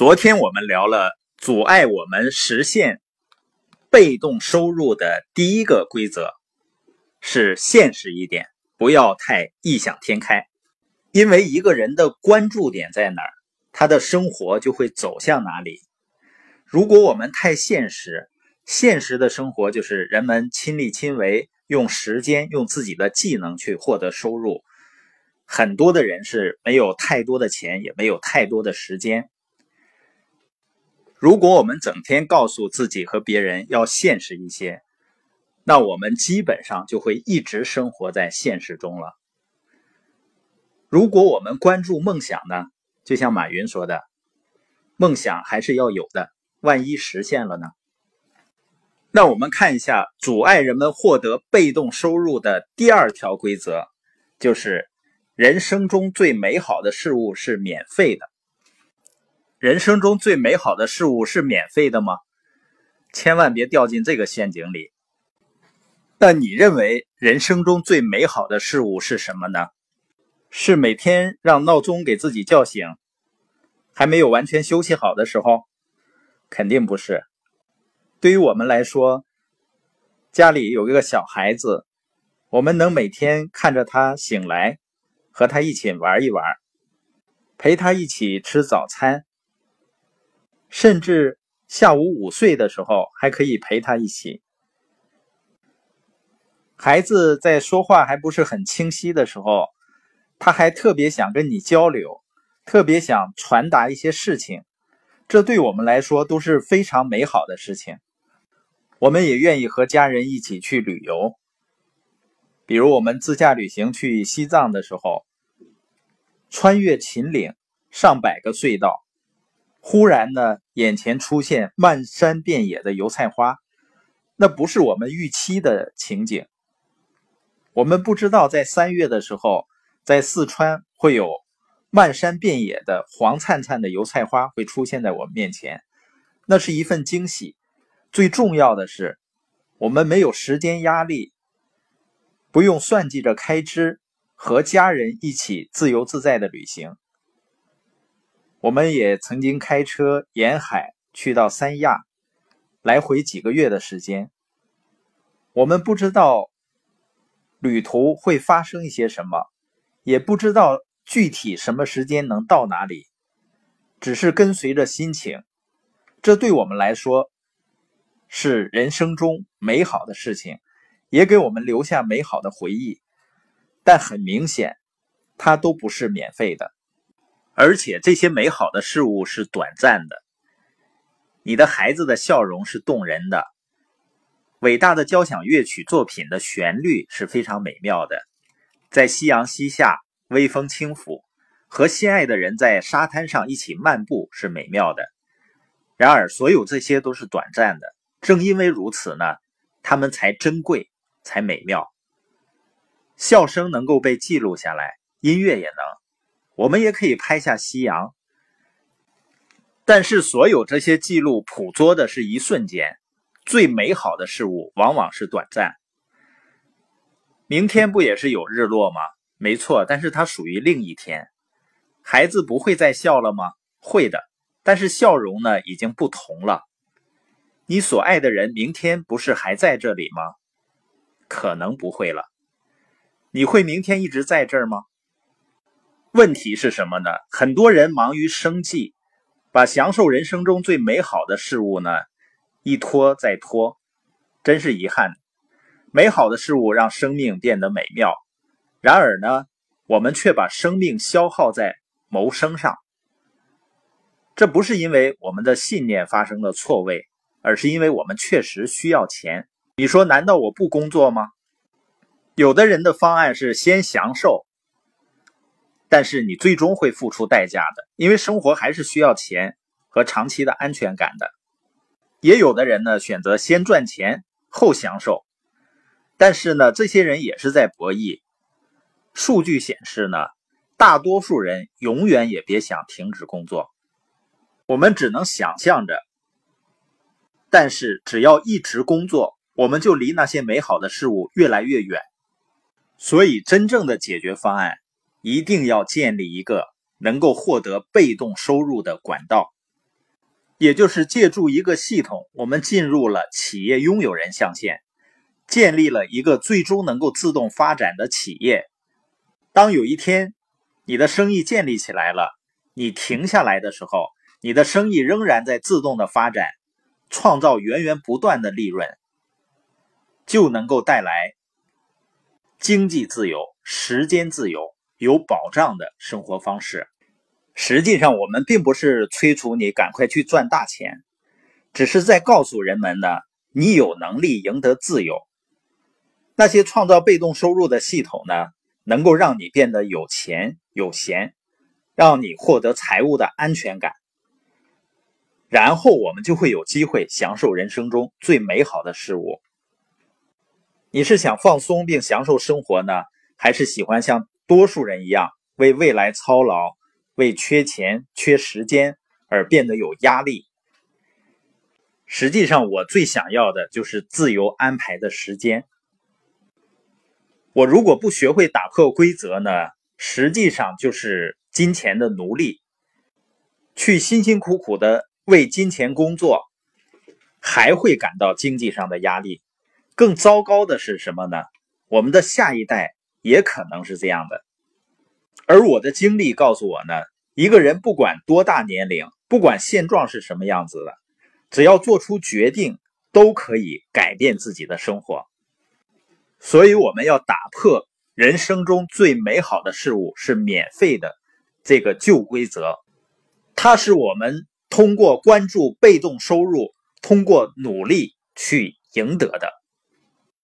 昨天我们聊了阻碍我们实现被动收入的第一个规则，是现实一点，不要太异想天开。因为一个人的关注点在哪儿，他的生活就会走向哪里。如果我们太现实，现实的生活就是人们亲力亲为，用时间、用自己的技能去获得收入。很多的人是没有太多的钱，也没有太多的时间。如果我们整天告诉自己和别人要现实一些，那我们基本上就会一直生活在现实中了。如果我们关注梦想呢？就像马云说的，梦想还是要有的，万一实现了呢？那我们看一下阻碍人们获得被动收入的第二条规则，就是人生中最美好的事物是免费的。人生中最美好的事物是免费的吗？千万别掉进这个陷阱里。那你认为人生中最美好的事物是什么呢？是每天让闹钟给自己叫醒，还没有完全休息好的时候？肯定不是。对于我们来说，家里有一个小孩子，我们能每天看着他醒来，和他一起玩一玩，陪他一起吃早餐。甚至下午午睡的时候，还可以陪他一起。孩子在说话还不是很清晰的时候，他还特别想跟你交流，特别想传达一些事情。这对我们来说都是非常美好的事情。我们也愿意和家人一起去旅游，比如我们自驾旅行去西藏的时候，穿越秦岭，上百个隧道。忽然呢，眼前出现漫山遍野的油菜花，那不是我们预期的情景。我们不知道在三月的时候，在四川会有漫山遍野的黄灿灿的油菜花会出现在我们面前，那是一份惊喜。最重要的是，我们没有时间压力，不用算计着开支，和家人一起自由自在的旅行。我们也曾经开车沿海去到三亚，来回几个月的时间。我们不知道旅途会发生一些什么，也不知道具体什么时间能到哪里，只是跟随着心情。这对我们来说是人生中美好的事情，也给我们留下美好的回忆。但很明显，它都不是免费的。而且这些美好的事物是短暂的。你的孩子的笑容是动人的，伟大的交响乐曲作品的旋律是非常美妙的。在夕阳西下，微风轻抚，和心爱的人在沙滩上一起漫步是美妙的。然而，所有这些都是短暂的。正因为如此呢，他们才珍贵，才美妙。笑声能够被记录下来，音乐也能。我们也可以拍下夕阳，但是所有这些记录捕捉的是一瞬间，最美好的事物往往是短暂。明天不也是有日落吗？没错，但是它属于另一天。孩子不会再笑了吗？会的，但是笑容呢已经不同了。你所爱的人明天不是还在这里吗？可能不会了。你会明天一直在这儿吗？问题是什么呢？很多人忙于生计，把享受人生中最美好的事物呢一拖再拖，真是遗憾。美好的事物让生命变得美妙，然而呢，我们却把生命消耗在谋生上。这不是因为我们的信念发生了错位，而是因为我们确实需要钱。你说，难道我不工作吗？有的人的方案是先享受。但是你最终会付出代价的，因为生活还是需要钱和长期的安全感的。也有的人呢选择先赚钱后享受，但是呢这些人也是在博弈。数据显示呢，大多数人永远也别想停止工作。我们只能想象着，但是只要一直工作，我们就离那些美好的事物越来越远。所以真正的解决方案。一定要建立一个能够获得被动收入的管道。也就是借助一个系统，我们进入了企业拥有人象限，建立了一个最终能够自动发展的企业。当有一天你的生意建立起来了，你停下来的时候，你的生意仍然在自动的发展，创造源源不断的利润，就能够带来经济自由、时间自由、有保障的生活方式。实际上，我们并不是催促你赶快去赚大钱，只是在告诉人们呢，你有能力赢得自由。那些创造被动收入的系统呢，能够让你变得有钱有闲，让你获得财务的安全感，然后我们就会有机会享受人生中最美好的事物。你是想放松并享受生活呢，还是喜欢像多数人一样为未来操劳？为缺钱、缺时间而变得有压力。实际上，我最想要的就是自由安排的时间。我如果不学会打破规则呢？实际上就是金钱的奴隶，去辛辛苦苦的为金钱工作，还会感到经济上的压力。更糟糕的是什么呢？我们的下一代也可能是这样的。而我的经历告诉我呢，一个人不管多大年龄，不管现状是什么样子的，只要做出决定，都可以改变自己的生活。所以，我们要打破人生中最美好的事物是免费的这个旧规则，它是我们通过关注被动收入，通过努力去赢得的。